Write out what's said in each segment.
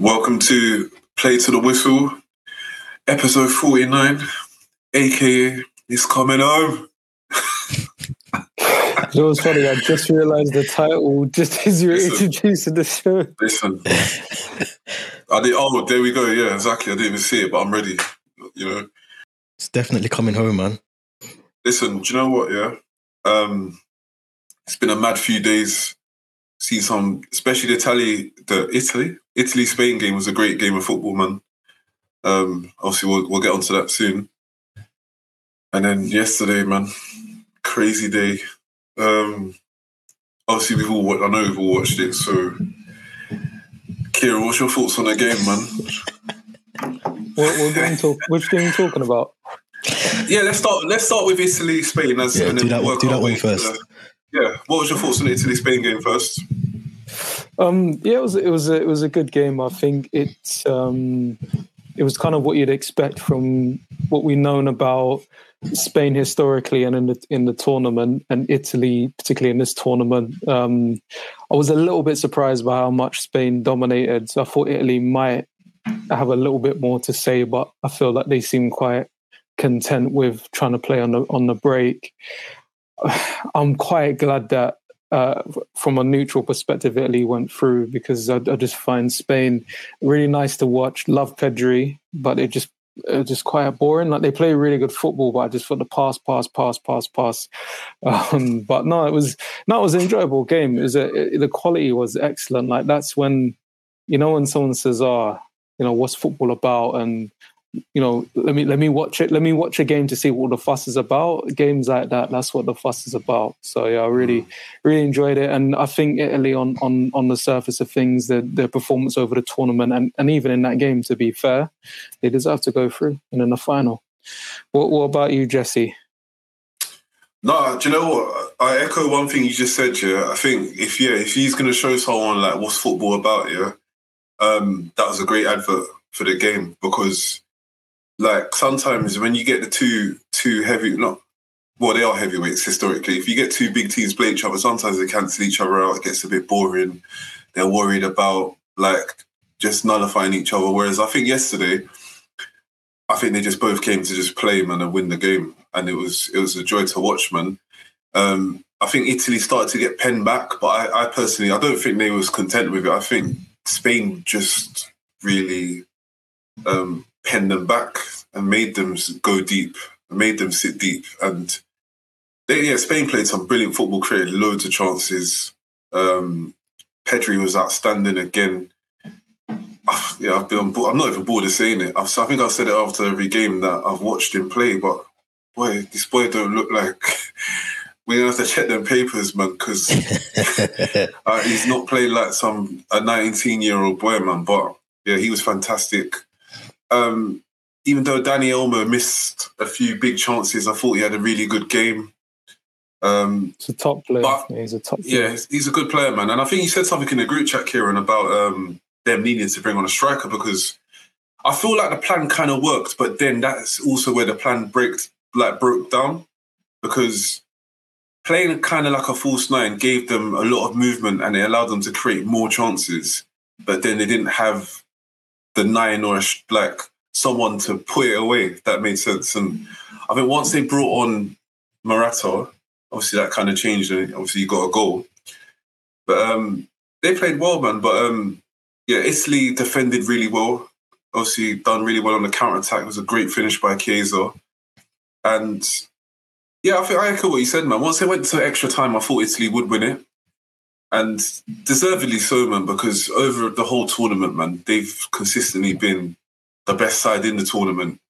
Welcome to Play to the Whistle, episode 49, aka It's Coming Home. it was funny? I just realised the title just as you were Listen. introducing the show. Listen, I did. Oh, there we go. Yeah, exactly. I didn't even see it, but I'm ready. You know, It's definitely coming home, man. listen. Do you know what? Yeah, um, it's been a mad few days. Seen some, especially the Italy, the Italy, Italy Spain game was a great game of football, man. Um, obviously, we'll we'll get onto that soon. And then yesterday, man, crazy day. Um, obviously, we've all wa- I know we've all watched it. So, Kira, what's your thoughts on the game, man? What, what game talk, which game are you talking about? Yeah, let's start. Let's start with Italy, Spain. As, Yeah, and do that work do that way first. the- yeah, what was your thoughts on the Italy Spain game first? Um, yeah, it was it was a, it was a good game. I think it's um, it was kind of what you'd expect from what we've known about Spain historically and in the in the tournament and Italy, particularly in this tournament. Um, I was a little bit surprised by how much Spain dominated. So I thought Italy might have a little bit more to say, but I feel like they seem quite content with trying to play on the on the break. I'm quite glad that uh, from a neutral perspective, Italy went through because I, I just find Spain really nice to watch. Love Pedri, but it just just quite boring. Like they play really good football, but I just thought the pass, pass, pass, pass, pass. Um, but no, it was no, it was an enjoyable game. It was a, it- the quality was excellent. Like that's when you know when someone says, "Ah, you know, what's football about?" and you know, let me let me watch it. Let me watch a game to see what the fuss is about. Games like that, that's what the fuss is about. So yeah, I really really enjoyed it, and I think Italy on on on the surface of things, their their performance over the tournament, and and even in that game, to be fair, they deserve to go through and in the final. What what about you, Jesse? No, do you know what? I echo one thing you just said. Yeah, I think if yeah, if he's going to show someone like what's football about, yeah, um, that was a great advert for the game because, like, sometimes when you get the two two heavy, not well, they are heavyweights historically. If you get two big teams play each other, sometimes they cancel each other out. It gets a bit boring. They're worried about like just nullifying each other. Whereas I think yesterday, I think they just both came to just play, man, and win the game, and it was it was a joy to watch, man. Um, I think Italy started to get penned back, but I, I personally, I don't think they was content with it. I think Spain just really um, penned them back and made them go deep, made them sit deep, and they, yeah, Spain played some brilliant football, created loads of chances. Um, Pedri was outstanding again. Ah, Yeah, I've been. I'm not even bored of saying it. I've, I think I've said it after every game that I've watched him play. But boy, this boy don't look like. We're gonna have to check them papers, man, because uh, he's not playing like some a 19 year old boy, man. But yeah, he was fantastic. Um, even though Dani Olmo missed a few big chances, I thought he had a really good game. Um, He's a top player. But- Yeah, he's a top. player. he's- he's a good player, man. And I think he said something in the group chat, Kieran, about um, them needing to bring on a striker because I feel like the plan kind of worked, but then that's also where the plan breaks, like broke down because playing kind of like a false nine gave them a lot of movement and it allowed them to create more chances, but then they didn't have the nine or like someone to put it away. That made sense. And I think once they brought on Morata, obviously that kind of changed. And obviously you got a goal, but um, they played well, man. But um, yeah, Italy defended really well. Obviously done really well on the counter attack. It was a great finish by Chiesa, and yeah, I think I echo what you said, man. Once they went to extra time, I thought Italy would win it, and deservedly so, man. Because over the whole tournament, man, they've consistently been the best side in the tournament.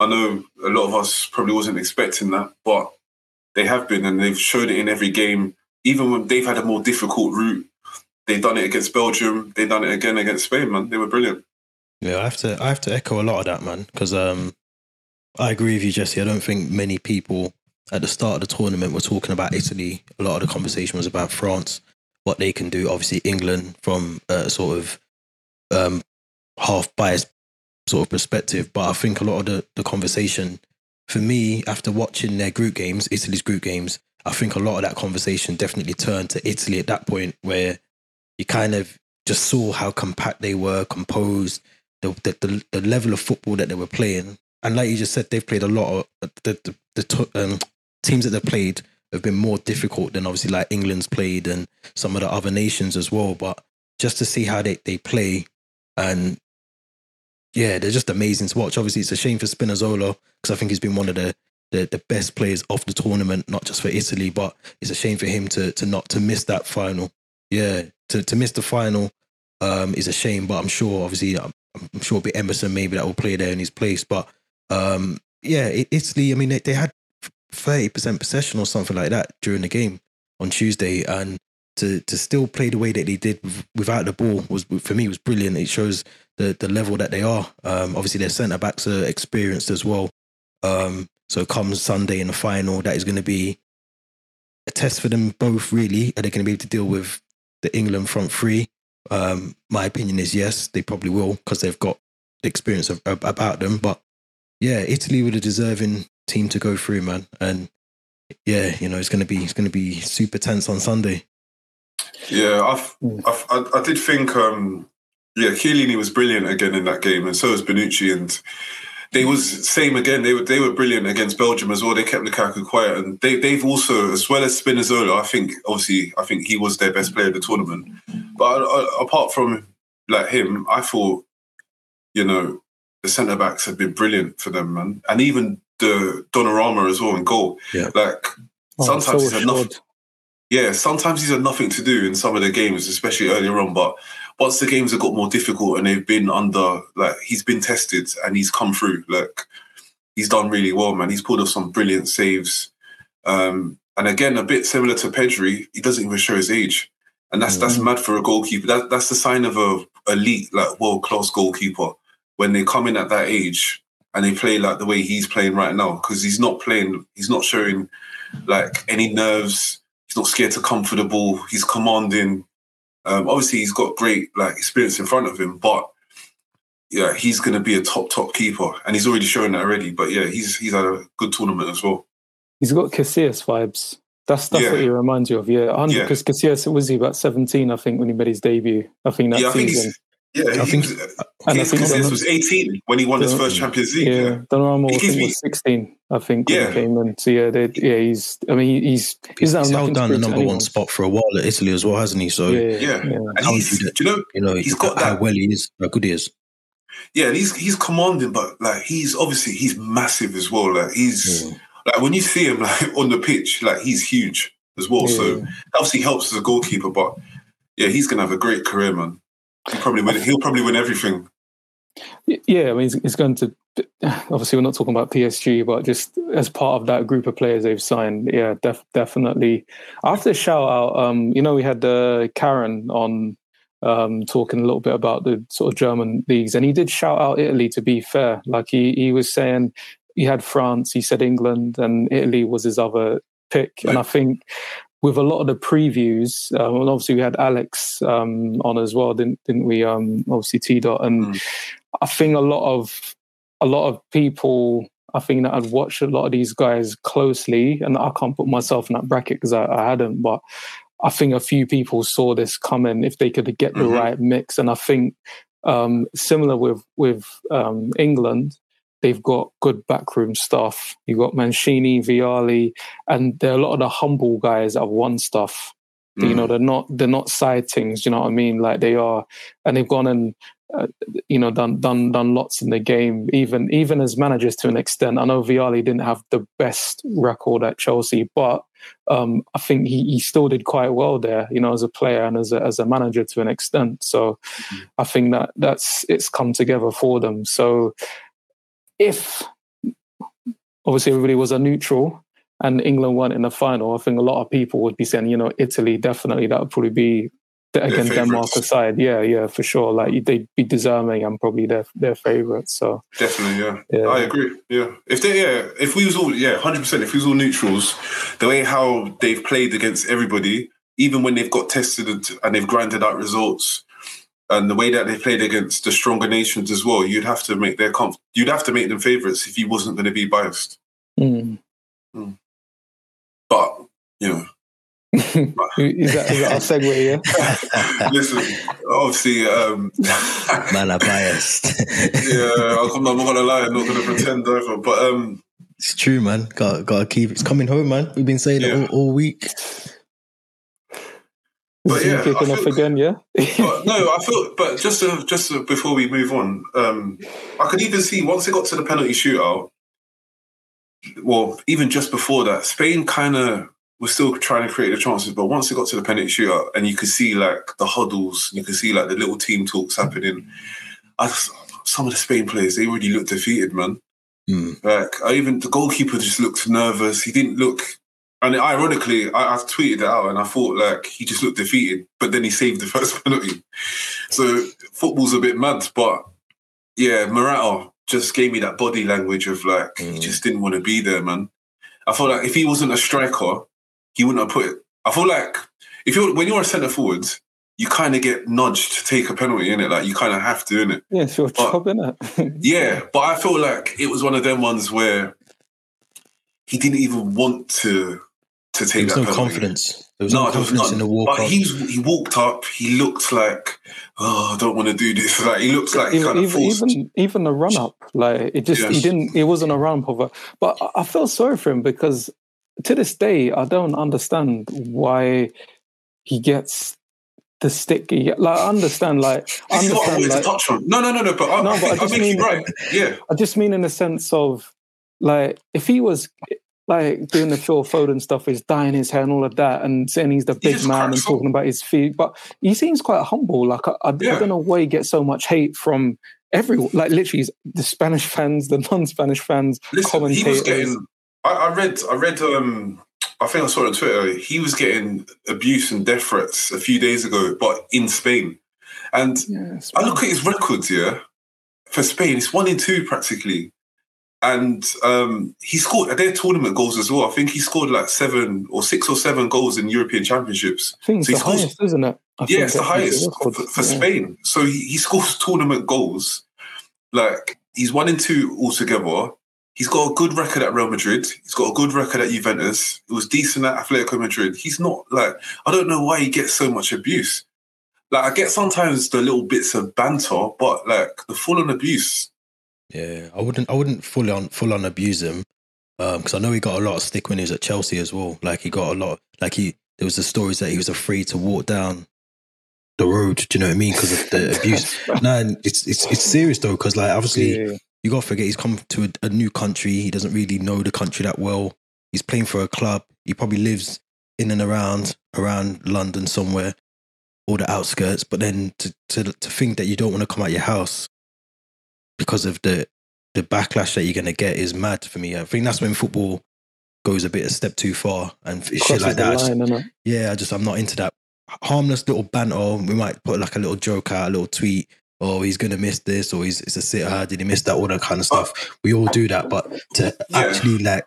I know a lot of us probably wasn't expecting that, but they have been, and they've showed it in every game. Even when they've had a more difficult route, they've done it against Belgium. They've done it again against Spain, man. They were brilliant. Yeah, I have to I have to echo a lot of that, man, because um, I agree with you, Jesse. I don't think many people at the start of the tournament were talking about Italy. A lot of the conversation was about France, what they can do. Obviously, England from a sort of um, half biased sort of perspective, but I think a lot of the, the conversation for me after watching their group games, Italy's group games, I think a lot of that conversation definitely turned to Italy at that point where you kind of just saw how compact they were, composed, the, the the, the level of football that they were playing, and like you just said, they've played a lot of the the, the um, teams that they've played have been more difficult than obviously like England's played and some of the other nations as well. But just to see how they, they play and yeah, they're just amazing to watch. Obviously, it's a shame for Spinazzola because I think he's been one of the, the the best players of the tournament, not just for Italy, but it's a shame for him to to not to miss that final. Yeah, to to miss the final um, is a shame. But I'm sure, obviously, I'm, I'm sure it'll be Emerson maybe that will play there in his place. But um, yeah, Italy. I mean, they, they had thirty percent possession or something like that during the game on Tuesday, and to to still play the way that they did without the ball was for me was brilliant. It shows the the level that they are. Um, obviously, their centre backs are experienced as well. Um, so comes Sunday in the final, that is going to be a test for them both. Really, are they going to be able to deal with the England front three? Um, my opinion is yes, they probably will because they've got the experience of, about them. But yeah, Italy were the deserving team to go through, man. And yeah, you know, it's gonna be it's gonna be super tense on Sunday. Yeah, I've. I've I, I did think, um, yeah, Chiellini was brilliant again in that game, and so was Bonucci, and they was same again. They were they were brilliant against Belgium as well. They kept Lukaku quiet, and they they've also as well as Spinazzola. I think obviously I think he was their best player of the tournament. But uh, apart from like him, I thought you know the centre backs have been brilliant for them, man, and even the Donnarumma as well in goal. Yeah. Like oh, sometimes he's had nothing. Yeah, sometimes he's had nothing to do in some of the games, especially earlier on. But once the games have got more difficult and they've been under, like he's been tested and he's come through. Like he's done really well, man. He's pulled off some brilliant saves. Um, and again, a bit similar to Pedri, he doesn't even show his age, and that's mm-hmm. that's mad for a goalkeeper. That that's the sign of a elite, like world class goalkeeper when they come in at that age and they play like the way he's playing right now because he's not playing he's not showing like any nerves. He's not scared to come for the ball he's commanding. Um, obviously he's got great like experience in front of him but yeah he's going to be a top top keeper and he's already showing that already but yeah he's he's had a good tournament as well. He's got Casillas vibes. That's that's yeah. what he reminds you of yeah because yeah. Casillas was he about 17 I think when he made his debut I think that yeah, season yeah, I think, was, uh, and I think this was 18 when he won his first Champions League. Yeah, yeah. Donnarumma I think was 16. I think yeah. came in. So yeah, they, yeah, he's. I mean, he's he's, he's held down the number one spot for a while at Italy as well, hasn't he? So yeah, yeah. yeah. And he's, do you know, you know, he's got how that, well he is, how good he is. Yeah, and he's he's commanding, but like he's obviously he's massive as well. Like he's yeah. like when you see him like on the pitch, like he's huge as well. So obviously helps as a goalkeeper, but yeah, he's gonna have a great career, man. He'll probably win. He'll probably win everything. Yeah, I mean, he's, going to. Obviously, we're not talking about PSG, but just as part of that group of players they've signed, yeah, def, definitely. I have to shout out. Um, you know, we had uh, Karen on um, talking a little bit about the sort of German leagues, and he did shout out Italy. To be fair, like he he was saying, he had France, he said England, and Italy was his other pick. And I think with a lot of the previews, um, and obviously we had Alex um, on as well, didn't didn't we? Um, obviously T dot, and mm. I think a lot of a lot of people, I think that I'd watched a lot of these guys closely, and I can't put myself in that bracket because I, I, hadn't, but I think a few people saw this coming if they could get the mm-hmm. right mix, and I think um, similar with with um, England, They've got good backroom stuff. You've got Mancini, Vialli, and there are a lot of the humble guys that have won stuff. Mm. You know, they're not they're not side things. You know what I mean? Like they are, and they've gone and uh, you know done done done lots in the game. Even even as managers to an extent. I know Vialli didn't have the best record at Chelsea, but um, I think he, he still did quite well there. You know, as a player and as a as a manager to an extent. So mm. I think that that's it's come together for them. So if obviously everybody was a neutral and England weren't in the final, I think a lot of people would be saying, you know, Italy definitely that would probably be again Denmark aside. Yeah, yeah, for sure. Like they'd be deserving and probably their their favourites. So definitely, yeah. yeah. I agree. Yeah, if they, yeah, if we was all, yeah, hundred percent. If we was all neutrals, the way how they've played against everybody, even when they've got tested and they've grinded out results, and the way that they played against the stronger nations as well, you'd have to make their conf- you'd have to make them favourites if you wasn't going to be biased. Mm. Mm. But you know, is, that, is that our segue? Yeah. Listen, obviously, um, man, I'm biased. yeah, I'm not gonna lie, I'm not gonna pretend either. But um, it's true, man. Got got to keep. It's coming home, man. We've been saying Yeah. it all, all week. But Zoom yeah, I kicking off again, yeah. but no, I feel. But just to, just to, before we move on, um, I could even see once it got to the penalty shootout. Well, even just before that, Spain kind of was still trying to create the chances, but once it got to the penalty shootout, and you could see like the huddles, you could see like the little team talks happening. I just, some of the Spain players, they already looked defeated, man. Hmm. Like I even the goalkeeper just looked nervous. He didn't look, and ironically, I, I tweeted it out, and I thought like he just looked defeated. But then he saved the first penalty. So football's a bit mad, but yeah, Morata just gave me that body language of like he Mm. just didn't want to be there, man. I feel like if he wasn't a striker, he wouldn't have put it. I feel like if you're when you're a centre forward, you kind of get nudged to take a penalty in it. Like you kind of have to in it. yeah, it's your But- job, innit? Yeah, but I feel like it was one of them ones where he didn't even want to to There was that no confidence. There was No, no there was confidence none. in the walk. But up. he's he walked up. He looked like, oh, I don't want to do this. Like he looks like he even kind of even, forced. even even the run up, like it just he didn't. It wasn't a run up of a. But I- I feel sorry for him because to this day I don't understand why he gets the stick. He get, like I understand, like I This is what understand, like to touch on. No, no, no, no. But I, No, but I I just make mean- you right. Yeah, I just mean in the sense of like if he was like doing the Phil Foden stuff, he's dyeing his hair and all of that, and saying he's the big just man and talking about his feet, but he seems quite humble. Like I, I, I don't know why he gets so much hate from everyone. Like literally, the Spanish fans, the non-Spanish fans, listen, commentators. getting. I, I read. I read. Um, I think I saw it on Twitter. He was getting abuse and death threats a few days ago, but in Spain. And Yes, I look at his records, yeah, for Spain, it's one in two practically. And um, he scored their tournament goals as well. I think he scored like seven or six or seven goals in European Championships. I think it's so he the scores- highest, isn't it? I Yeah, it's the highest for, for Yeah. Spain. So he, he scores tournament goals. Like he's one and two altogether. He's got a good record at Real Madrid. He's got a good record at Juventus. It was decent at Atletico Madrid. He's not like I don't know why he gets so much abuse. Like I get sometimes the little bits of banter, but like the full on abuse. Yeah, I wouldn't. I wouldn't full on full on abuse him um, because I know he got a lot of stick when he was at Chelsea as well. Like he got a lot. Like he there was the stories that he was afraid to walk down the road. Do you know what I mean? Because of the abuse. no, and it's it's it's serious though. Because like obviously Yeah. you got to forget he's come to a, a new country. He doesn't really know the country that well. He's playing for a club. He probably lives in and around around London somewhere, or the outskirts. But then to to to think that you don't want to come out your house because of the the backlash that you're gonna get is mad for me. I think that's when football goes a bit a step too far and shit like the that. I just- yeah, I just I'm not into that harmless little banter. We might put like a little joke out, a little tweet. Oh, he's gonna miss this, or he's it's a sitter. Did he miss that? All that kind of stuff. We all do that, but to Yeah. actually like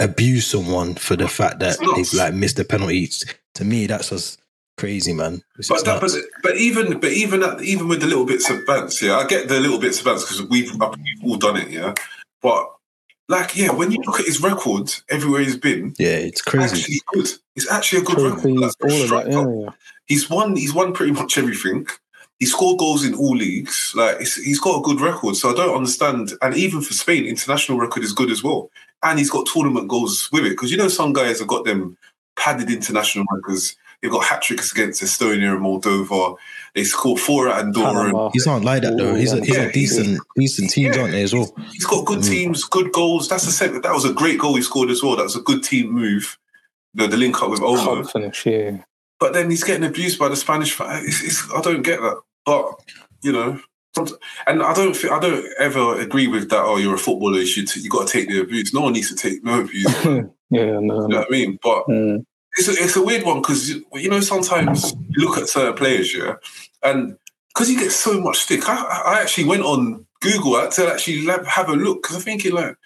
abuse someone for the fact that It's nuts. they've like missed the penalties, to me that's just crazy, man. But that, but, but even but even at, even with the little bits of bants, yeah, I get the little bits of bants because we've, we've all done it, yeah. But like, yeah, when you look at his record everywhere he's been, yeah, it's it's crazy. actually good. It's actually a good record. Trophies, Like, all of that. striker. Yeah, yeah. He's won. He's won pretty much everything. He scored goals in all leagues. Like it's, he's got a good record. So I don't understand. And even for Spain, international record is good as well. And he's got tournament goals with it because you know some guys have got them padded international records. They've got hat tricks against Estonia and Moldova. They scored four at Andorra. Panama. He's not like that though. He's a, he's Yeah, a decent decent teams, yeah. aren't they as well? He's got good Mm. teams, good goals. That's the same. That was a great goal he scored as well. That was a good team move. The, the link up with Olmo. Can't finish. Yeah. But then he's getting abused by the Spanish fans. It's, it's, I don't get that. But you know, and I don't. thi- I don't ever agree with that. Oh, you're a footballer. You should. You got to take the abuse. No one needs to take no abuse. yeah, no, know no. what I mean? But Mm. It's a, it's a weird one because you know sometimes you look at certain players, yeah, and because he gets so much stick. I, I actually went on Google to actually have a look because I'm thinking like,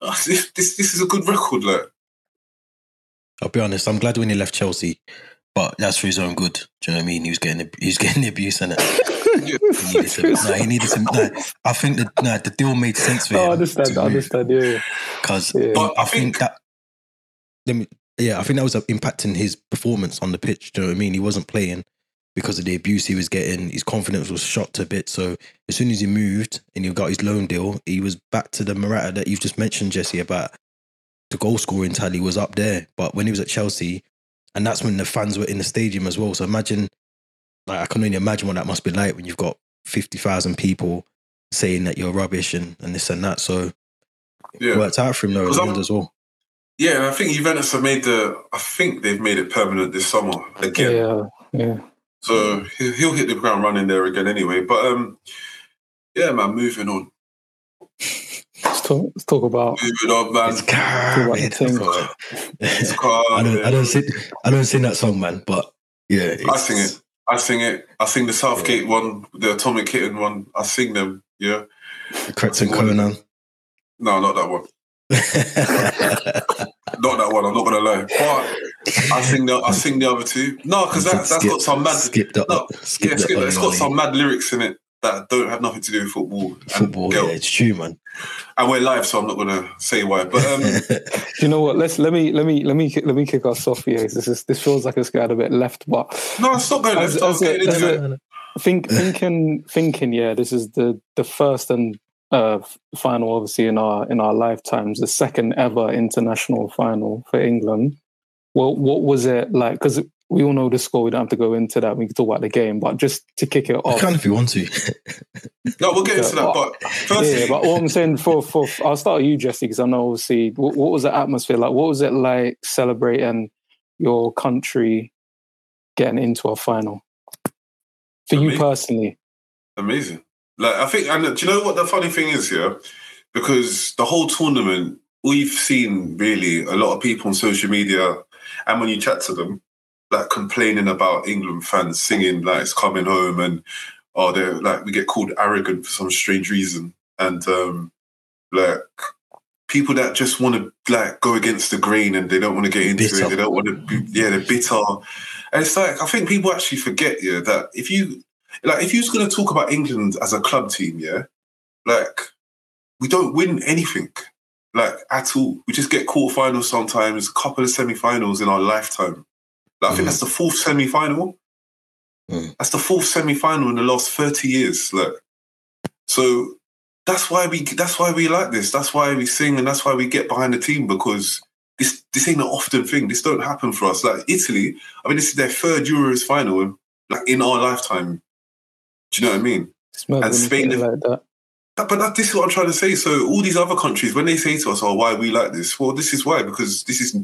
oh, this, this this is a good record. Like, I'll be honest. I'm glad when he left Chelsea, but that's for his own good. Do you know what I mean? He was getting he was getting the abuse in it. He needed to. No, he needed to. No, I think that no, the deal made sense for No, I him. understand. I understand. Yeah, yeah. Because Yeah. But I I think think- that. Let me yeah, I think that was uh, impacting his performance on the pitch. Do you know what I mean? He wasn't playing because of the abuse he was getting. His confidence was shot a bit. So as soon as he moved and he got his loan deal, he was back to the Morata that you've just mentioned, Jesse, about the goal scoring tally was up there. But when he was at Chelsea, and that's when the fans were in the stadium as well. So imagine, like, I can only imagine what that must be like when you've got 50,000 people saying that you're rubbish and, and this and that. So Yeah. it worked out for him though in 'Cause the I'm- end as well. Yeah, and I think Juventus have made the. I think they've made it permanent this summer again. Yeah, yeah. So he- he'll hit the ground running there again anyway. But um, yeah, man, moving on. Let's talk, let's talk about Moving on, man. It's about the team. It's I don't, I don't sing, I don't sing that song, man. But yeah, I sing it. I sing it. I sing the Southgate one, the Atomic Kitten one. I sing them. Yeah. Cretin Conan. No, not that one. Not that one. I'm not gonna lie. But I sing the I sing the other two. No, because that, that's got some mad. skip the, no, skip yeah, skip that. it's got some mad lyrics in it that don't have nothing to do with football. and football. girl. Yeah, it's true, man. And we're live, so I'm not gonna say why. But um, you know what? Let's let me let me let me let me kick us off here. This is this feels like it's got a bit left, but no, it's not going As- left. I'm as a- getting as into a- it. think thinking thinking yeah, this is the the first and uh, final, obviously in our in our lifetimes, the second ever international final for England. Well, what was it like? Because we all know the score. We don't have to go into that. We can talk about the game, but just to kick it I off. can if you want to. No, we'll get into that. But firstly, Yeah, but what I'm saying for for I'll start with you, Jesse, because I know obviously what, what was the atmosphere like? What was it like celebrating your country getting into a final for you Amazing. personally? Amazing. Like I think, and do you know what the funny thing is here? Because the whole tournament, we've seen really a lot of people on social media, and when you chat to them, like complaining about England fans singing like it's coming home, and oh, they're like we get called arrogant for some strange reason, and um like people that just want to like go against the grain and they don't want to get into Bitter. it. They don't want to be, yeah, they're bitter. And it's like I think people actually forget, yeah, that if you like if you was going to talk about England as a club team, yeah, like we don't win anything, like at all. We just get quarterfinals sometimes, a couple of semi-finals in our lifetime. Like, I think Mhm. that's the fourth semi-final. Mm. That's the fourth semi-final in the last thirty years. Like, so that's why we that's why we like this. That's why we sing and that's why we get behind the team because this this ain't an often thing. This don't happen for us. Like Italy, I mean, this is their third Euros final, like in our lifetime. Do you know what I mean? It's And Spain- like that. That- But that, this is what I'm trying to say. So all these other countries, when they say to us, "Oh, why we like this?" Well, this is why because this is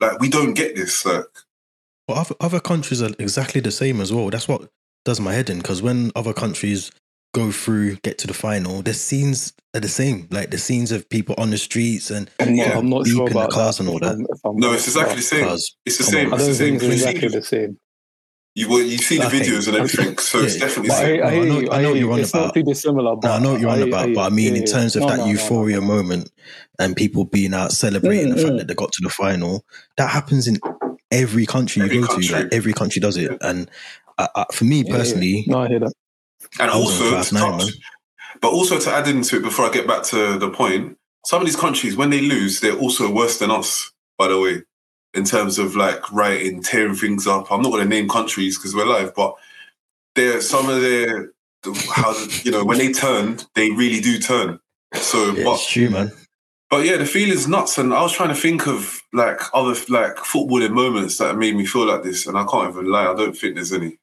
like we don't get this. Like, But other, other countries are exactly the same as well. That's what does my head in because when other countries go through, get to the final, the scenes are the same. Like the scenes of people on the streets and I'm not, Yeah, I'm not deep sure in the cars that. and all that. I'm- if I'm no, it's exactly the same. cars. It's the Come same. on. I It's the don't same. think it's You see- exactly the same. You well, you see the Okay. videos and everything, so it's definitely But the I, same. I, I know- you. I I know hear what you. you're on It's not about. too dissimilar. But No, I know what you're on I- about, I- but I mean, yeah, in terms of No, that no, no, no, euphoria no. moment and people being out celebrating Mm, the fact mm. that they got to the final, that happens in every country Every you go country. to. Like every country does it. And uh, uh, for me Yeah, yeah. personally, No, I hear that. And I was on also, to nine, touch- but also to add into it before I get back to the point, some of these countries when they lose, they're also worse than us. By the way, in terms of like writing, tearing things up. I'm not going to name countries because we're live, but they're some of their how you know when they turn, they really do turn. So, yeah, but it's true, man. But yeah, the feeling's nuts, and I was trying to think of like other like footballing moments that made me feel like this, and I can't even lie. I don't think there's any,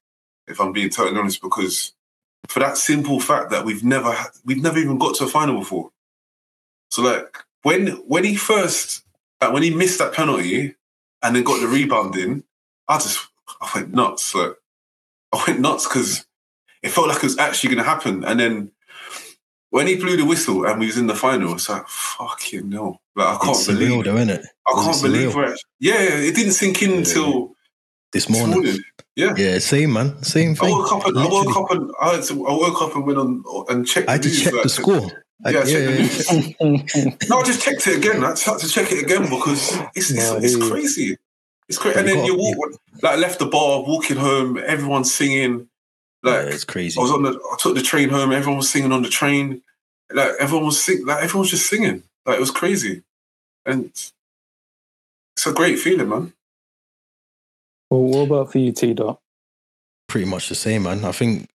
if I'm being totally honest, because for that simple fact that we've never we've never even got to a final before. So like when when he first like when he missed that penalty and then got the rebound in, I just I went nuts. Like I went nuts because it felt like it was actually going to happen, and then when he blew the whistle and we was in the final, it's like fucking no. Like I can't It's believe surreal, though, isn't it? I can't believe surreal. we're yeah, it didn't sink in Yeah. until This this morning. morning. Yeah. Yeah, same, man. Same I thing. woke up and I woke up and I, to, I woke up and went on and checked I had to news. check like, the score. I- Yeah, check the yeah, news. No, I just checked it again. I just had to check it again because it's it's, No, it's he- crazy. It's crazy. And then you walk like left the bar, walking home, everyone's singing. yeah, Like it's crazy. I was on the I took the train home, everyone was singing on the train. Like everyone was sing like everyone was just singing. Like it was crazy. And it's a great feeling, man. Well, what about for you, T Dot? Pretty much the same, man. I think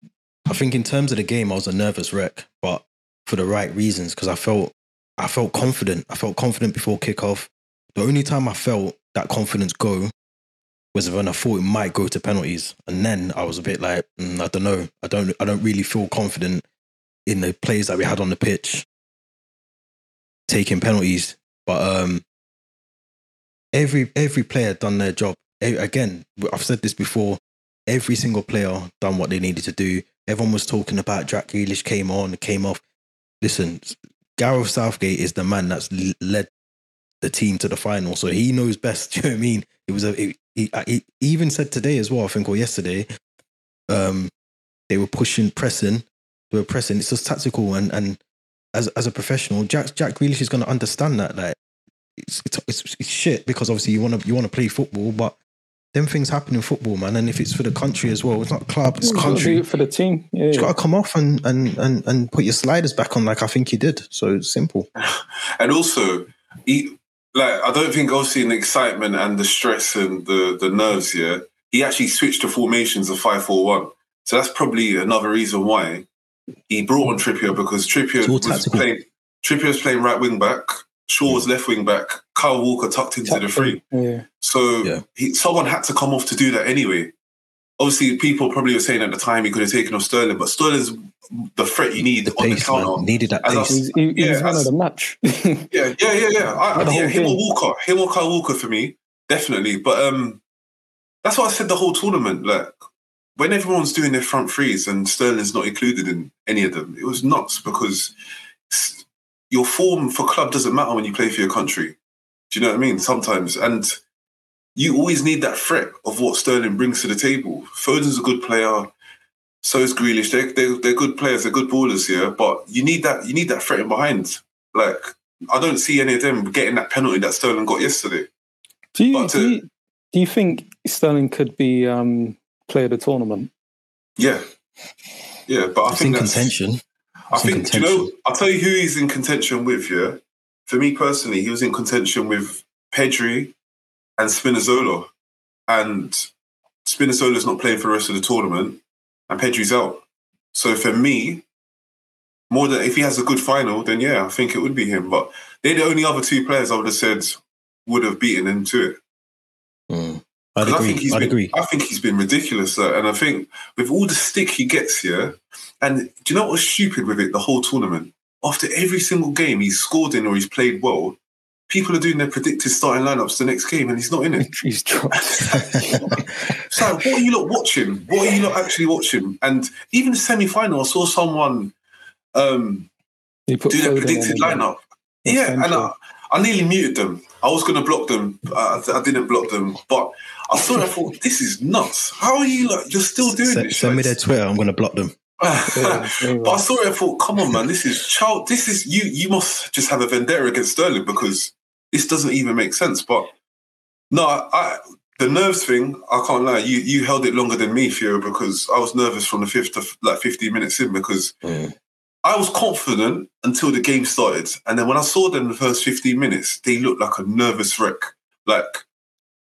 I think in terms of the game, I was a nervous wreck, but for the right reasons because I felt I felt confident. I felt confident before kickoff. The only time I felt that confidence go was when I thought it might go to penalties, and then I was a bit like, mm, I don't know. I don't. I don't really feel confident in the plays that we had on the pitch taking penalties. But um, every every player done their job. Again, I've said this before. Every single player done what they needed to do. Everyone was talking about Jack Grealish came on, came off. Listen, Gareth Southgate is the man that's led the team to the final, so he knows best. Do you know what I mean? It was a. It, he, uh, he even said today as well. I think or yesterday, um, they were pushing, pressing. They were pressing. It's just tactical, and and as as a professional, Jack Jack Grealish is going to understand that. Like, it's, it's it's it's shit because obviously you want to you want to play football, but them things happen in football, man. And if it's for the country as well, it's not club, it's You've got to do country. it for the team. Yeah, You yeah. got to come off and, and and and put your sliders back on, like I think you did. So it's simple. And also, he, like I don't think obviously in the excitement and the stress and the the nerves, yeah, he actually switched to formations of five four one. So that's probably another reason why he brought on Trippier because Trippier was tactical. playing Trippier was playing right wing back, Shaw was left wing back, Kyle Walker tucked into the three. Yeah. So Yeah. he, someone had to come off to do that anyway. Obviously, people probably were saying at the time he could have taken off Sterling, but Sterling's the threat you need The on the counter. man. Needed that As I pace. He's, he, he's Yeah, man of the match. Yeah, yeah, yeah, yeah. I, yeah whole him or. Walker, him or Kyle Walker for me, definitely. But um, that's what I said the whole tournament. Like when everyone's doing their front threes and Sterling's not included in any of them, it was nuts because your form for club doesn't matter when you play for your country. Do you know what I mean? Sometimes, and you always need that threat of what Sterling brings to the table. Foden's a good player. So is Grealish. They're, they're, they're good players. They're good ballers here. But you need that. You need that threat in behind. Like I don't see any of them getting that penalty that Sterling got yesterday. do you But, uh, do you, do you think Sterling could be um, player of the tournament? Yeah, yeah. But I It's in think that's, contention. I It's in think do you know. I'll tell you who he's in contention with. Yeah, for me personally, he was in contention with Pedri and Spinazzola, and Spinazzola's not playing for the rest of the tournament, and Pedri's out. So for me, more than if he has a good final, then yeah, I think it would be him. But they're the only other two players I would have said would have beaten him to it. Mm. I'd 'Cause I think agree. he's I'd been, agree. I think he's been ridiculous, though. and I think with all the stick he gets here, and do you know what was stupid with it? The whole tournament. After every single game he's scored in or he's played well, people are doing their predicted starting lineups the next game, and he's not in it. He's dropped. So what are you not watching? What are you not actually watching? And even the semi-final, I saw someone um, do their predicted lineup. Yeah, and I. I nearly muted them. I was going to block them. I, I didn't block them, but I saw. I thought, this is nuts. How are you? Like, you're still doing Send, this. send me their Twitter. I'm going to block them. Yeah, but I saw it. I thought, come on, man. This is child. This is you. You must just have a vendetta against Sterling because this doesn't even make sense. But no, I, the nerves thing. I can't lie. You you held it longer than me, Theo, because I was nervous from the fifth to like 15 minutes in because Mm. I was confident until the game started. And then when I saw them the first 15 minutes, they looked like a nervous wreck. Like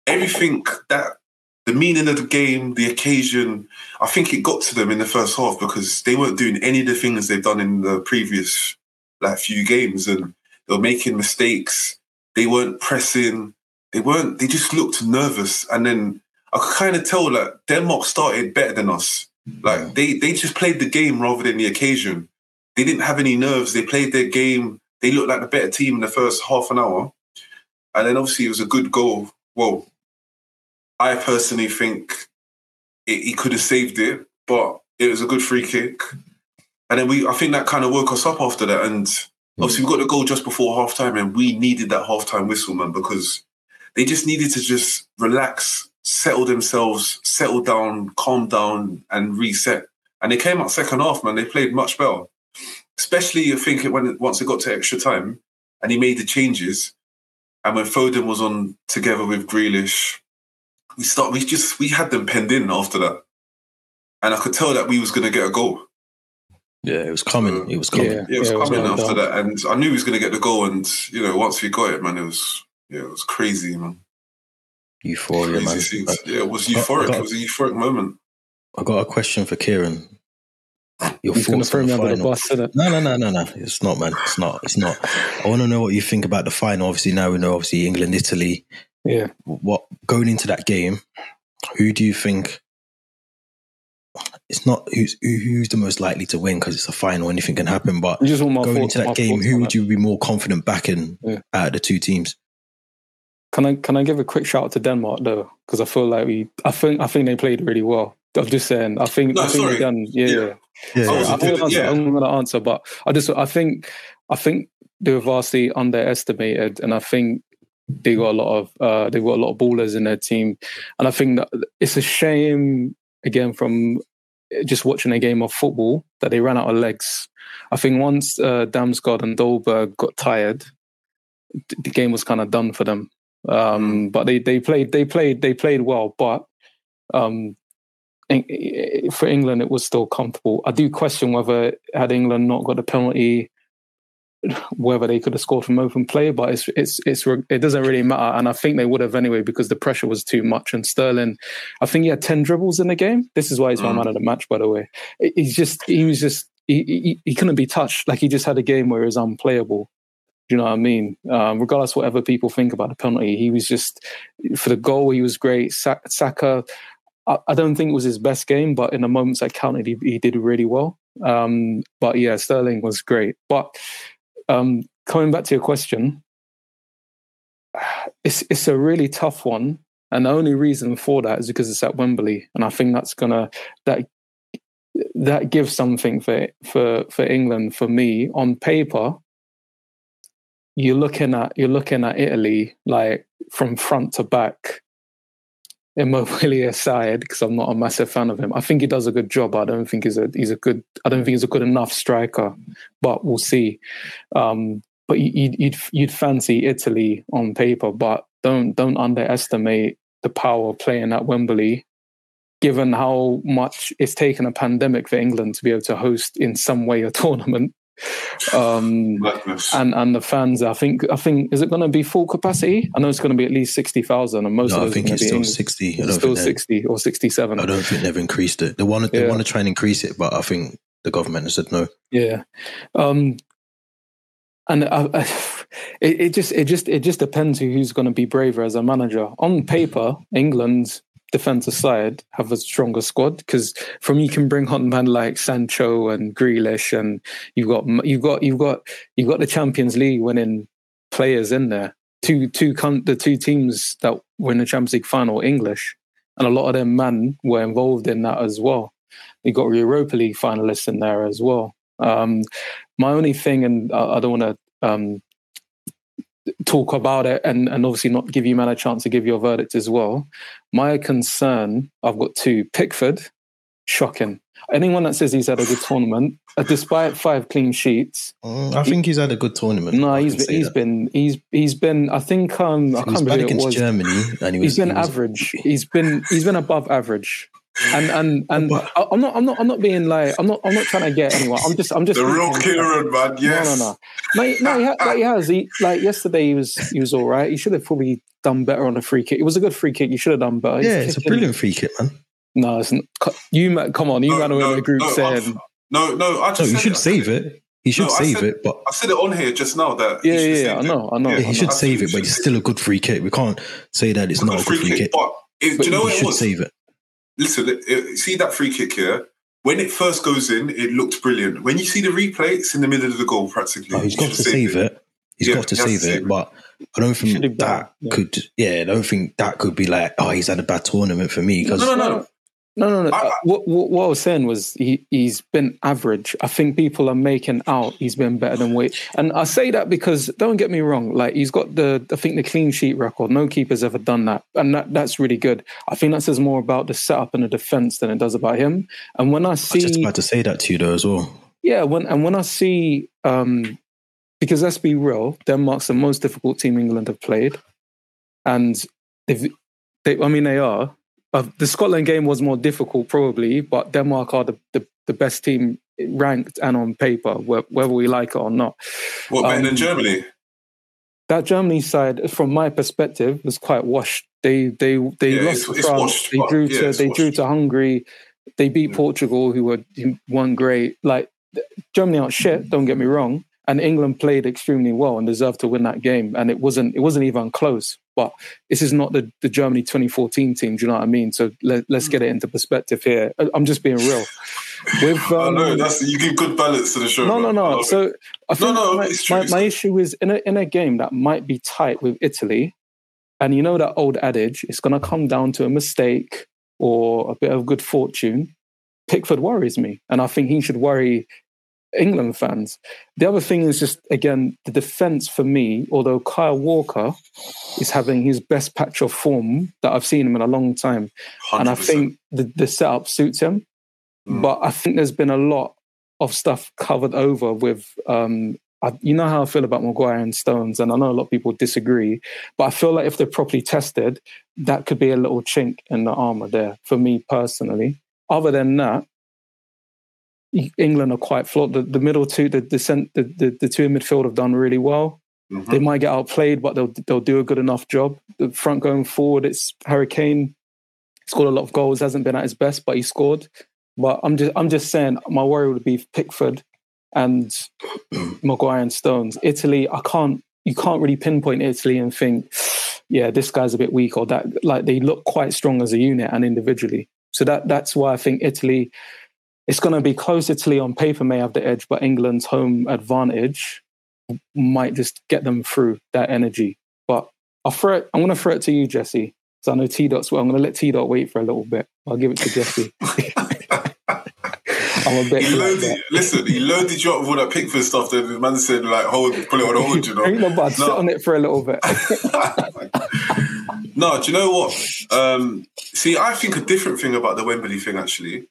everything that the meaning of the game, the occasion, I think it got to them in the first half because they weren't doing any of the things they've done in the previous like few games and they were making mistakes. They weren't pressing. They weren't, they just looked nervous. And then I could kind of tell like Denmark started better than us. Like they they just played the game rather than the occasion. They didn't have any nerves. They played their game. They looked like the better team in the first half an hour. And then obviously it was a good goal. Well, I personally think it, he could have saved it, but it was a good free kick. And then we, I think that kind of woke us up after that. And hmm. obviously we got the goal just before half time, and we needed that half time whistle, man, because they just needed to just relax, settle themselves, settle down, calm down, and reset. And they came out second half, man. They played much better, especially I think it when it, once it got to extra time, and he made the changes. And when Foden was on together with Grealish, we start. We just we had them penned in after that, and I could tell that we was going to get a goal. Yeah, it was coming. It was coming. Yeah. Yeah, it was it was coming after done. that, and I knew he was going to get the goal. And you know, once we got it, man, it was yeah, it was crazy, man. Euphoria, man. Crazy I, scenes. Yeah, it was I- I euphoric. got- It was a euphoric moment. I got a question for Kieran. Your He's going to thoughts throw on me the under the final? bus, innit? No, no, no, no, no. It's not, man. It's not. It's not. I want to know what you think about the final. Obviously, now we know. Obviously, England, Italy. Yeah. What going into that game? Who do you think? It's not who's who, who's the most likely to win because it's a final. Anything can happen. But just going thoughts, into that game, who would you be more confident backing Yeah. out of the two teams? Can I can I give a quick shout out to Denmark though? Because I feel like we, I think I think they played really well. I'm just saying. I think No, I think sorry. done. Yeah, Yeah. yeah. Yeah, I a answer. yeah. I'm going to answer, but I just I think I think they were vastly underestimated, and I think they got a lot of uh, they got a lot of ballers in their team, and I think that it's a shame again from just watching a game of football that they ran out of legs. I think once uh, Damsgaard and Dolberg got tired, the game was kind of done for them. Um, but they they played they played they played well, but um, for England, it was still comfortable. I do question whether had England not got the penalty, whether they could have scored from open play. But it's it's it's it doesn't really matter, and I think they would have anyway because the pressure was too much. And Sterling, I think he had ten dribbles in the game. This is why he's my Mm. man of the match, by the way. He's just he was just he, he he couldn't be touched. Like he just had a game where he was unplayable. Do you know what I mean? Um, regardless whatever people think about the penalty, he was just for the goal. He was great. Sa- Saka, I, I don't think it was his best game, but in the moments that counted, he, he did really well. Um, but yeah, Sterling was great. But um, coming back to your question, it's it's a really tough one, and the only reason for that is because it's at Wembley, and I think that's gonna that that gives something for for for England for me on paper. You're looking at you're looking at Italy like from front to back. Immobile aside, because I'm not a massive fan of him. I think he does a good job. I don't think he's a he's a good. I don't think he's a good enough striker, but we'll see. Um, but you- you'd, you'd you'd fancy Italy on paper, but don't don't underestimate the power of playing at Wembley. Given how much it's taken a pandemic for England to be able to host in some way a tournament, um, and and the fans, I think I think is it going to be full capacity? I know it's going to be at least sixty thousand, and most No, of I think are going it's to be still English. sixty. I It's don't still think sixty or sixty-seven. I don't think they've increased it. They want to. They Yeah. want to try and increase it, but I think the government has said no. Yeah, um, and I, I, it, it just it just it just depends who's going to be braver as a manager. On paper, England defense aside have a stronger squad because from you can bring on men like Sancho and Grealish, and you've got you've got you've got you've got the Champions League winning players in there. Two two the two teams that win the Champions League final English, and a lot of them men were involved in that as well. You got Europa League finalists in there as well. Um, my only thing, and I, I don't want to um, talk about it, and, and obviously not give you man a chance to give your verdict as well. My concern, I've got two. Pickford, shocking. Anyone that says he's had a good tournament, uh, despite five clean sheets, Mm, I think he's had a good tournament. no, he's been, he's that. been he's he's been. I think um, I can't remember who it against was. Germany, and he was. He's been he was- average. He's been he's been above average. And and and But- I- I'm not I'm not I'm not being like I'm not I'm not trying to get anyone. I'm just I'm just the real speaking- Kieran, man. Yes. no, no, no. No, he, no, he, ha- like he has. He, like yesterday, he was he was all right. He should have probably done better on a free kick. It was a good free kick. You should have done better. He's Yeah, it's a brilliant free kick, man. No, it's not. You come on. You No, ran away no, in the group no, saying, No, no. I just No, you should it. save it. He should No, save said- it, but I said it on here just now that "Yeah, he yeah, yeah, I know, I know." Yeah, I he know. should save it. But it's still a good free kick. We can't say that it's It's not a a good free kick. But it, do you know He what it should was? save it. Listen, it, it- see that free kick here. When it first goes in, it looked brilliant. When you see the replay, it's in the middle of the goal practically. Oh, he's He got to save it. He's Yeah, got to he has save to save it, it. but I don't think that it, yeah. could. Yeah, I don't think that could be like, oh, he's had a bad tournament for me because No, no, no. No, no, no. I- I- Uh, what, what, what I was saying was he, he's been average. I think people are making out he's been better than Wade. And I say that because don't get me wrong, like he's got the I think the clean sheet record. No keeper's ever done that. And that, that's really good. I think that says more about the setup and the defense than it does about him. And when I see. I was just about to say that to you though as well. yeah, when and when I see um because let's be real, Denmark's the most difficult team England have played. And if they I mean they are. Uh, the Scotland game was more difficult probably, but Denmark are the, the, the best team ranked and on paper, whe- whether we like it or not. What better Um, than Germany? that Germany side, from my perspective, was quite washed. They they they Yeah, lost it's- to it's France. washed, they drew yeah, to they drew to Hungary. They beat Yeah. Portugal, who were weren't great. Like Germany aren't shit. Don't get me wrong. And England played extremely well and deserved to win that game. And it wasn't it wasn't even close. But this is not the, the Germany 2014 team. Do you know what I mean? So let, let's get it into perspective here. I- I'm just being real. With I um, know that's you give good balance to the show. no, no. I no. it. So I think no, my, it's true, my, my issue is in a in a game that might be tight with Italy, and you know that old adage, it's going to come down to a mistake or a bit of good fortune. Pickford worries me, and I think he should worry England fans. The other thing is just again the defense for me. Although Kyle Walker is having his best patch of form that I've seen him in a long time, and I think the, the setup suits him. Mm. But I think there's been a lot of stuff covered over with. Um, I, you know how I feel about Maguire and Stones, and I know a lot of people disagree, but I feel like if they're properly tested, that could be a little chink in the armor there for me personally. Other than that, England are quite flawed. The, the middle two, the the, cent, the the two in midfield have done really well. Mhm. They might get outplayed, but they'll they'll do a good enough job. The front going forward, it's Hurricane Kane scored a lot of goals. Hasn't been at his best, but he scored. But I'm just I'm just saying, my worry would be Pickford and Maguire and Stones. Italy, I can't you can't really pinpoint Italy and think, yeah, this guy's a bit weak or that. Like they look quite strong as a unit and individually. So that that's why I think Italy. It's going to be close. Italy on paper may have the edge, but England's home advantage might just get them through that energy. But I'll throw it, I'm going to throw it to you, Jesse. So I know T Dot's well. I'm going to let T Dot wait for a little bit. I'll give it to Jesse. I'm a bit. He loaded, listen, he loaded you up with all that Pickford stuff. Then the man said, like, hold, put it on hold, you know. No. Sit No. on it for a little bit. no, do you know what? Um, see, I think a different thing about the Wembley thing actually,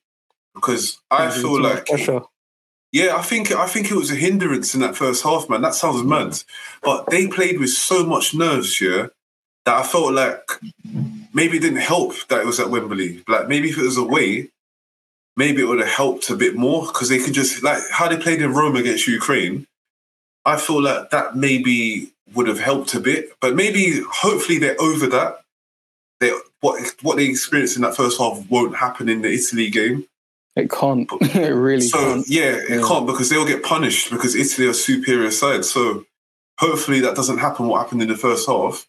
because I feel like pressure. yeah, I think I think it was a hindrance in that first half, man. That sounds mad, but they played with so much nerves, yeah, that I felt like maybe it didn't help that it was at Wembley. Like maybe if it was away, maybe it would have helped a bit more because they could just like how they played in Rome against Ukraine. I feel like that maybe would have helped a bit, but maybe hopefully they're over that. They what what they experienced in that first half won't happen in the Italy game. It can't. it really So can't. yeah, it Yeah. can't because they'll get punished because Italy are superior side. So hopefully that doesn't happen. What happened in the first half?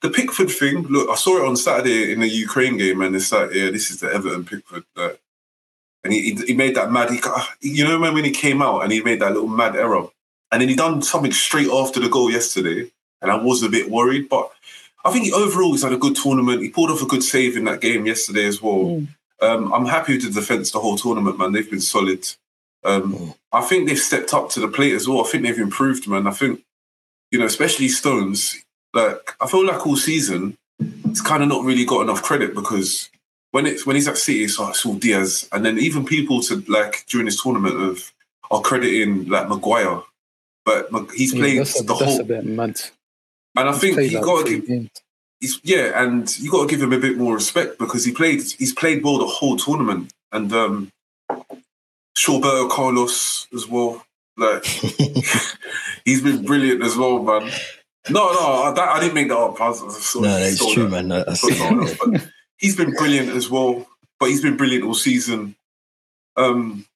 The Pickford thing. Look, I saw it on Saturday in the Ukraine game, and it's like, yeah, this is the Everton Pickford. Like, and he, he he made that mad. He, you know when he came out and he made that little mad error, and then he done something straight after the goal yesterday, and I was a bit worried, but. I think he, overall he's had a good tournament. He pulled off a good save in that game yesterday as well. Mm. Um, I'm happy with the defence the whole tournament, man. They've been solid. Um, Mm. I think they've stepped up to the plate as well. I think they've improved, man. I think, you know, especially Stones. Like I feel like all season, it's kind of not really got enough credit because when it's when he's at City, it's like it's all Dias, and then even people to like during this tournament of are crediting like Maguire, but he's Yeah, played a, the whole, a mad. and I He's think he got to give. He's yeah, and you got to give him a bit more respect because he played he's played well the whole tournament, and um, Shawberto Carlos as well. Like he's been brilliant as well, man. No, no, I, that, I didn't make that up. I was, I was no, of it's true, that man. That's, from someone but he's been brilliant as well. But he's been brilliant all season. Um,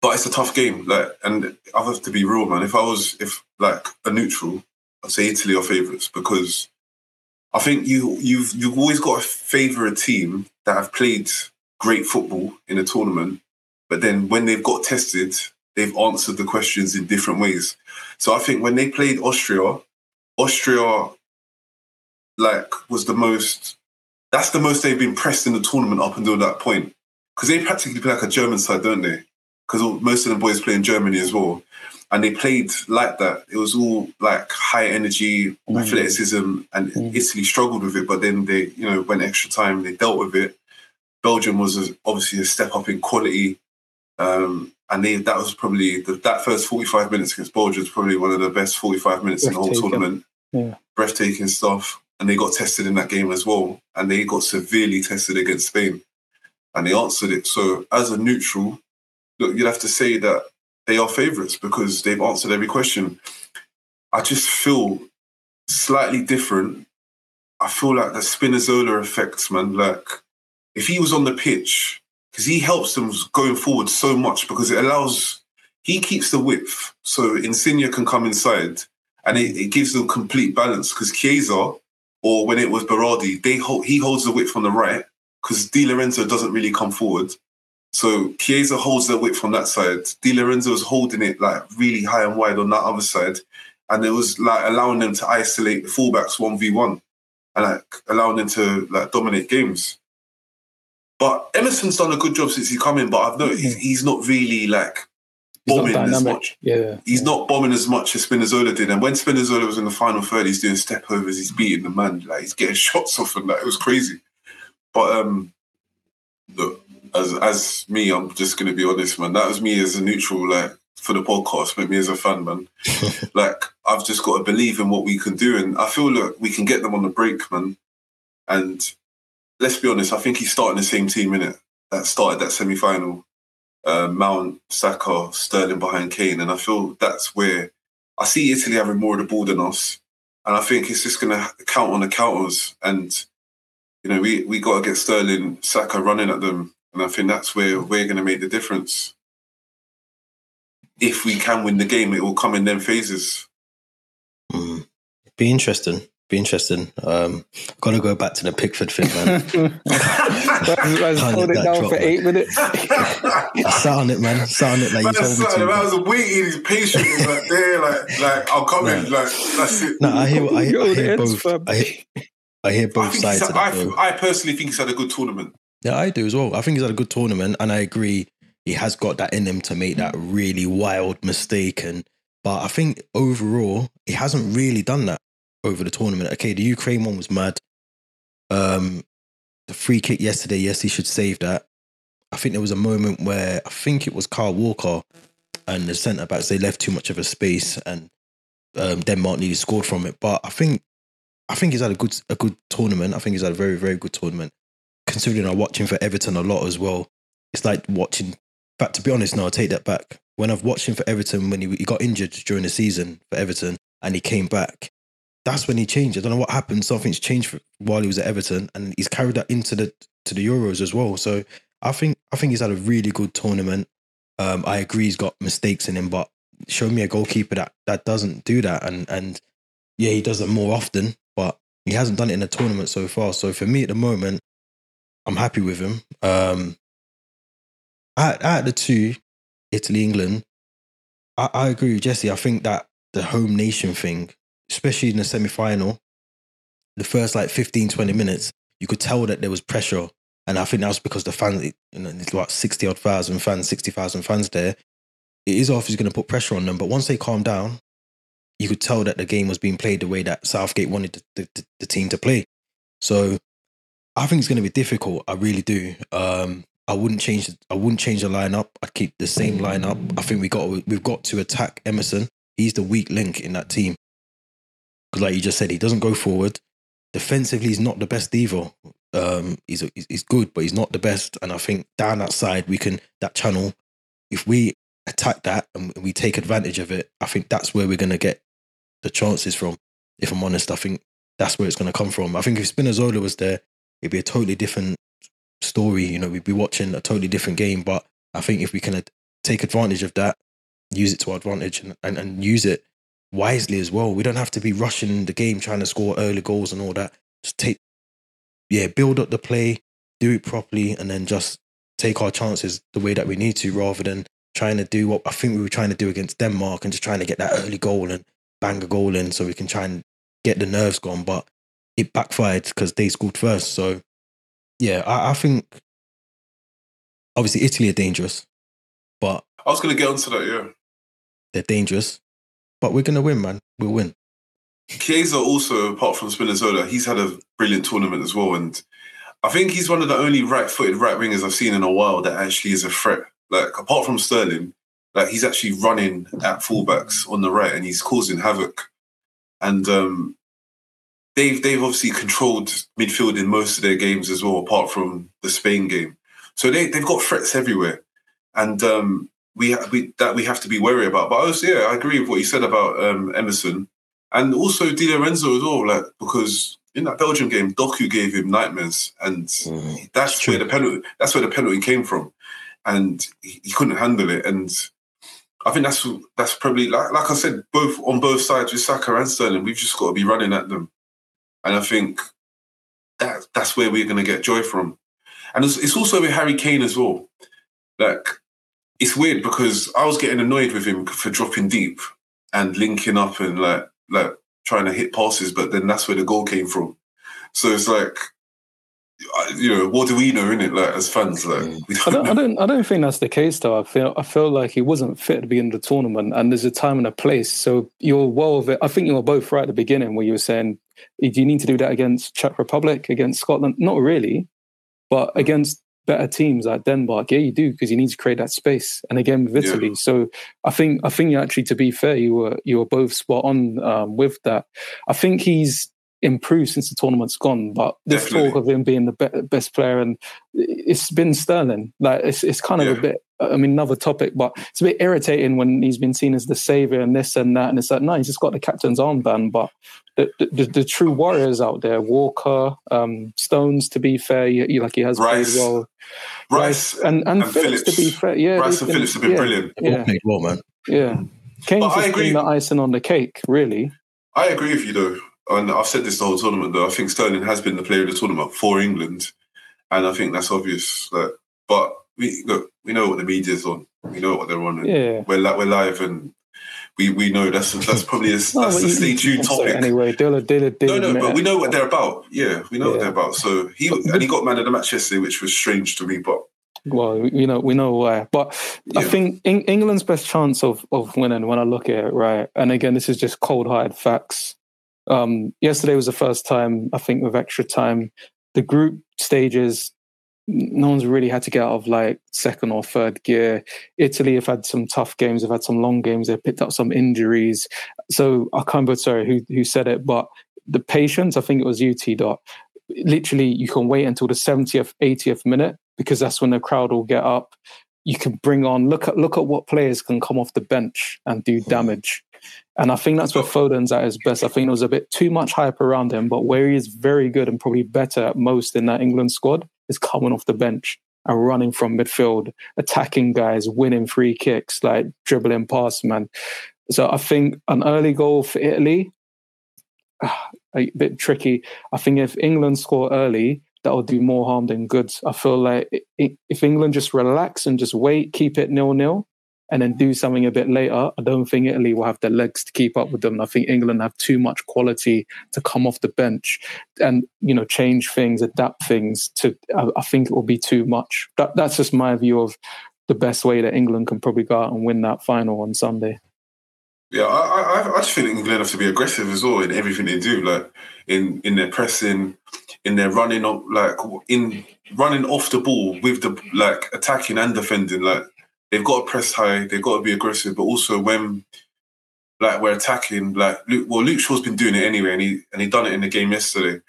but it's a tough game, like, and I have to be real, man. If I was, if like a neutral, I'd say Italy are favourites because I think you you've you've always got to favour a team that have played great football in a tournament, but then when they've got tested, they've answered the questions in different ways. So I think when they played Austria, Austria like was the most that's the most they've been pressed in the tournament up until that point. Because they practically play like a German side, don't they? Because most of the boys play in Germany as well. And they played like that. It was all like high energy, Mm. athleticism, and Mm. Italy struggled with it. But then they, you know, went extra time. They dealt with it. Belgium was a, obviously a step up in quality, um, and they that was probably the, that first forty five minutes against Belgium was probably one of the best forty five minutes in the whole tournament. Yeah. breathtaking stuff. And they got tested in that game as well, and they got severely tested against Spain, and they answered it. So as a neutral, look, you'd have to say that they are favourites because they've answered every question. I just feel slightly different. I feel like the Spinazzola effects, man. Like if he was on the pitch, because he helps them going forward so much because it allows he keeps the width so Insigne can come inside and it, it gives them complete balance because Chiesa or when it was Berardi, they hold, he holds the width on the right because Di Lorenzo doesn't really come forward. So Chiesa holds the width from that side. Di Lorenzo is holding it like really high and wide on that other side. And it was like allowing them to isolate the fullbacks 1v1 and like allowing them to like dominate games. But Emerson's done a good job since he come in, but I've noticed he's, he's not really like bombing as much. Yeah. He's not bombing as much as Spinazzola did. And when Spinazzola was in the final third, he's doing step overs, he's beating the man, like he's getting shots off and that. It was crazy. But um look, as as me, I'm just gonna be honest, man. That was me as a neutral, like for the podcast, but me as a fan, man. like I've just got to believe in what we can do. And I feel like we can get them on the break, man. And let's be honest, I think he's starting the same team in it that started that semi final uh, Mount, Saka, Sterling behind Kane, and I feel that's where I see Italy having more of the ball than us, and I think it's just going to count on the counters, and you know we we got to get Sterling, Saka running at them, and I think that's where we're going to make the difference. If we can win the game, it will come in them phases. Mm. Be interesting. Be interesting. Um, gotta go back to the Pickford thing, man. Man's Can't it down drop, for man. eight minutes. I sat on it, man. Sat on it like you told me son, to. I was waiting, he's patient, he's like there, like like I'll come in, like that's it. No, I hear, I hear, I hear both. I hear, I hear both think sides of had, that. I. I personally think he's had a good tournament. Yeah, I do as well. I think he's had a good tournament, and I agree he has got that in him to make that really wild mistake. And but I think overall he hasn't really done that over the tournament. Okay, the Ukraine one was mad. Um, the free kick yesterday, yes, he should save that. I think there was a moment where I think it was Carl Walker and the centre backs they left too much of a space, and um, Denmark nearly scored from it. But I think I think he's had a good a good tournament. I think he's had a very very good tournament considering I watch him for Everton a lot as well, it's like watching. Fact to be honest, no, I'll take that back. When I've watched him for Everton, when he, he got injured during the season for Everton and he came back, that's when he changed. I don't know what happened. Something's changed for, while he was at Everton, and he's carried that into the to the Euros as well. So I think I think he's had a really good tournament. Um, I agree he's got mistakes in him, but show me a goalkeeper that that doesn't do that, and and yeah, he does it more often, but he hasn't done it in a tournament so far. So for me at the moment, I'm happy with him. Um, out, out the two, Italy, England, I, I agree with Jesse. I think that the home nation thing, especially in the semi final, the first like 15, 20 minutes, you could tell that there was pressure. And I think that was because the fans, you know, there's about 60 odd thousand fans, 60,000 fans there. It is obviously going to put pressure on them. But once they calm down, you could tell that the game was being played the way that Southgate wanted the, the, the team to play. So I think it's going to be difficult. I really do. Um, I wouldn't change. I wouldn't change the lineup. I'd keep the same lineup. I think we got we've got to attack Emerson. He's the weak link in that team. Because, like you just said, he doesn't go forward. Defensively, he's not the best either. Um, he's he's good, but he's not the best. And I think down that side, we can that channel. If we attack that and we take advantage of it, I think that's where we're going to get the chances from. If I'm honest, I think that's where it's going to come from. I think if Spinazzola was there, it'd be a totally different story. You know, we'd be watching a totally different game. But I think if we can uh, take advantage of that, use it to our advantage, and, and, and use it wisely as well. We don't have to be rushing the game trying to score early goals and all that. Just take, yeah, build up the play, do it properly, and then just take our chances the way that we need to, rather than trying to do what I think we were trying to do against Denmark and just trying to get that early goal and bang a goal in so we can try and get the nerves gone. But it backfired because they scored first. So yeah, I, I think obviously Italy are dangerous, but I was going to get onto that, yeah. they're dangerous. But we're gonna win, man. We'll win. Chiesa also, apart from Spinazzola, he's had a brilliant tournament as well. And I think he's one of the only right-footed right wingers I've seen in a while that actually is a threat. Like apart from Sterling, like he's actually running at fullbacks on the right and he's causing havoc. And um, they've they've obviously controlled midfield in most of their games as well, apart from the Spain game. So they they've got threats everywhere, and um, we we that we have to be wary about. But also, yeah, I agree with what you said about um, Emerson. and also Di Lorenzo as well, like because in that Belgium game, Doku gave him nightmares, and Mm, that's where the penalty. That's where the penalty came from, and he, he couldn't handle it. And I think that's that's probably like like I said, both on both sides with Saka and Sterling, we've just got to be running at them, and I think that that's where we're going to get joy from. And it's, it's also with Harry Kane as well. Like it's weird because I was getting annoyed with him for dropping deep and linking up and like like trying to hit passes, but then that's where the goal came from. So it's like, you know, what do we know in it? Like as fans, like we I don't, don't, I don't, I don't think that's the case though. I feel, I feel like he wasn't fit to be in the tournament, and there's a time and a place. So you're well of it. I think you were both right at the beginning where you were saying, do you need to do that against Czech Republic, against Scotland? Not really, but against better teams like Denmark, yeah, you do because you need to create that space. And again with Yeah. Italy, so I think, I think you actually, to be fair, you were, you were both spot on um, with that. I think he's improved since the tournament's gone, but this Definitely. talk of him being the be- best player and it's been Sterling. Like it's it's kind of Yeah. a bit. I mean, another topic, but it's a bit irritating when he's been seen as the savior and this and that, and it's like no, he's just got the captain's armband. But the the, the, the true warriors out there, Walker, um, Stones, to be fair, he, he- like he has Rice. played well. Rice, and and, and Phillips, to be fair, yeah, Rice they've and Phillips have been yeah, brilliant. All Yeah, played well, man. yeah. Kane's But I just agree. been the icing on the cake, really. I agree with you though, and I've said this the whole tournament though. I think Sterling has been the player of the tournament for England, and I think that's obvious. Like, but we look, we know what the media's on. We know what they're on. Yeah. we're li- we're live, and we we know that's that's probably a, that's No, a but you- stay tuned I'm sorry, topic. Anyway, Dilla, Dilla, Dilla, No, no, but we know what they're about. Yeah, we know what they're about. So he and he got man of the match yesterday, which was strange to me. But Well, we know we know why, but I think Eng- England's best chance of of winning when I look at it, right? And again, this is just cold hard facts. Um, yesterday was the first time I think with extra time, the group stages. No one's really had to get out of like second or third gear. Italy have had some tough games. They've had some long games. They've picked up some injuries. So I can't remember sorry who who said it, but the patience. I think it was you, T. Dot. Literally, you can wait until the seventieth, eightieth minute because that's when the crowd will get up. You can bring on look at look at what players can come off the bench and do damage. And I think that's where Foden's at his best. I think there was a bit too much hype around him, but where he is very good and probably better at most in that England squad is coming off the bench and running from midfield, attacking guys, winning free kicks, like dribbling past man. So I think an early goal for Italy, ah, a bit tricky. I think if England score early, that will do more harm than good. I feel like if England just relax and just wait, keep it nil nil, and then do something a bit later, I don't think Italy will have the legs to keep up with them. I think England have too much quality to come off the bench and you know change things, adapt things. To I, I think it will be too much. That, that's just my view of the best way that England can probably go out and win that final on Sunday. yeah, I, I I just think England have to be aggressive as well in everything they do, like in in their pressing, in their running up, like in running off the ball with the like attacking and defending. Like they've got to press high, they've got to be aggressive, but also when like we're attacking, like Luke, well, Luke Shaw's been doing it anyway, and he and he done it in the game yesterday.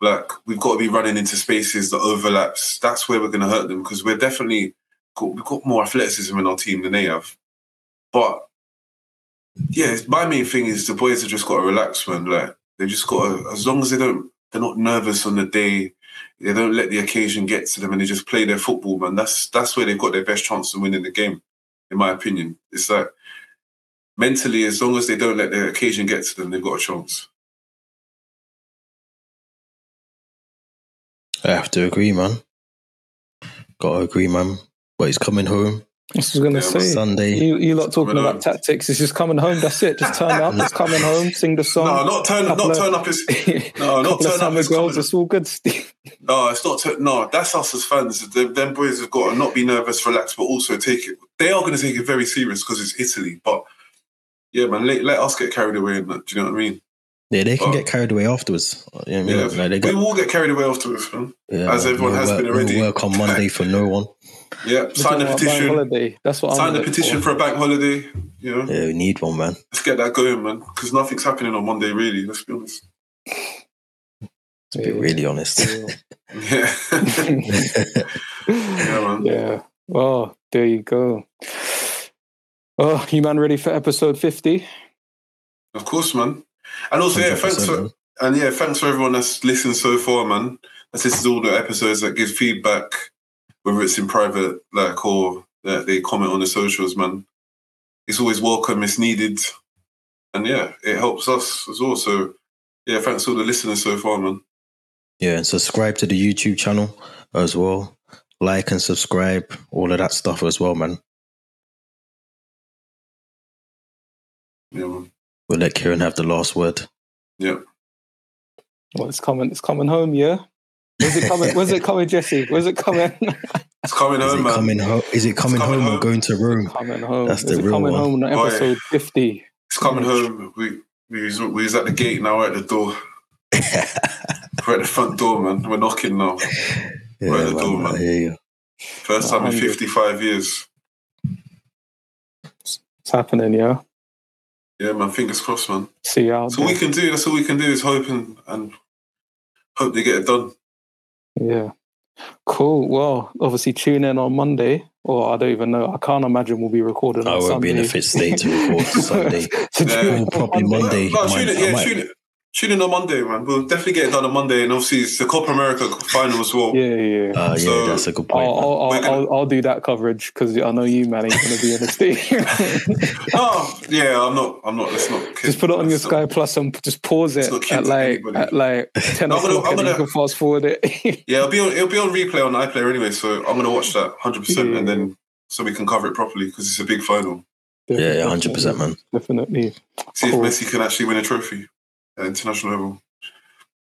Like we've got to be running into spaces that overlaps. That's where we're going to hurt them because we're definitely got, we've got more athleticism in our team than they have. But yeah, my main thing is the boys have just got to relax, man. Like they've just got to, as long as they don't, they're not nervous on the day. They don't let the occasion get to them, and they just play their football, man. That's that's where they've got their best chance of winning the game, in my opinion. It's like mentally, as long as they don't let the occasion get to them, they've got a chance. I have to agree, man. Got to agree, man. But he's coming home I was going to Yeah, say. Sunday. You, you lot talking about home. tactics. It's just coming home. That's it. Just turn up. It's coming home. Sing the song. No, not turn, couple not of- turn up. Is no, not couple of turn up. summer Is girls. It's all good. Steve. No, it's not. T- no, that's us as fans. Them, them boys have got to not be nervous, relax, but also take it. They are going to take it very serious because it's Italy. But yeah, man, let, let us get carried away. In that, do you know what I mean? Yeah, they can Oh. get carried away afterwards. You know what I mean? Yeah, Like, they we got, will get carried away afterwards, man. yeah, as everyone no has work, been no already. work on Monday for no one. Yeah, sign the Talking about bank petition. Holiday. That's what Sign I'm the looking petition for a bank holiday. You know, Yeah, we need one, man. let's get that going, man. Because nothing's happening on Monday, really. Let's be honest. To be really honest. Yeah, yeah, man. yeah. Oh, there you go. Oh, you man ready for episode 50? Of course, man. And also, yeah, thanks for man. and yeah, thanks for everyone that's listened so far, man. That's this is all the episodes that give feedback, whether it's in private, like or that they comment on the socials, man. It's always welcome. It's needed, and yeah, it helps us as well. So yeah, thanks to all the listeners so far, man. Yeah, and subscribe to the YouTube channel as well. Like and subscribe, all of that stuff as well, man. Yeah, man. We'll let Kieran have the last word. Yeah. Well, it's coming. It's coming home. Yeah. Where's it coming? Where's it coming, Jesse? Where's it coming? It's coming Is home, it man. coming home? Is it coming, coming home, home. or going to Rome? coming home. That's the Is it real coming one. home on yeah. episode fifty? It's coming home. We we was, we was at the gate now. At the door. We're at the front door, man. We're knocking now. yeah, Right at the man, door, man. I hear you. First time in 55 years. It's happening. Yeah. Yeah, man. Fingers crossed, man. See you out So we can do. That's all we can do is hope and, and hope they get it done. Yeah. Cool. Well, obviously tune in on Monday, or I don't even know. I can't imagine we'll be recording I on won't be in a Sunday. fit state to record Sunday. So Yeah. tune in Or on probably Monday. No, I tune might- in, I yeah, might- tune in. On Monday, man. We'll definitely get it done on Monday, and obviously it's the Copa America final as well. Yeah, yeah. Uh, yeah, that's a good I'll, point. I'll, I'll, gonna- I'll, I'll do that coverage because I know you, man, ain't going to be in the stadium. Oh, yeah, I'm not. I'm not. Let's not. just put it on your let's Sky not- Plus and just pause it at like at like ten I'm gonna- I'm and then you gonna- can fast forward it. Yeah, it'll be on. It'll be on replay on iPlayer anyway, so I'm gonna watch that 100, percent Yeah. and then so we can cover it properly because it's a big final. yeah, yeah, hundred percent, man. Definitely. See Cool. if Messi can actually win a trophy at international level.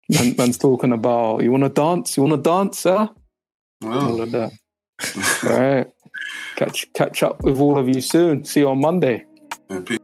Man, man's talking about you want to dance, you want to dance, huh? All of that. All right. Catch catch up with all of you soon. See you on Monday. Yeah.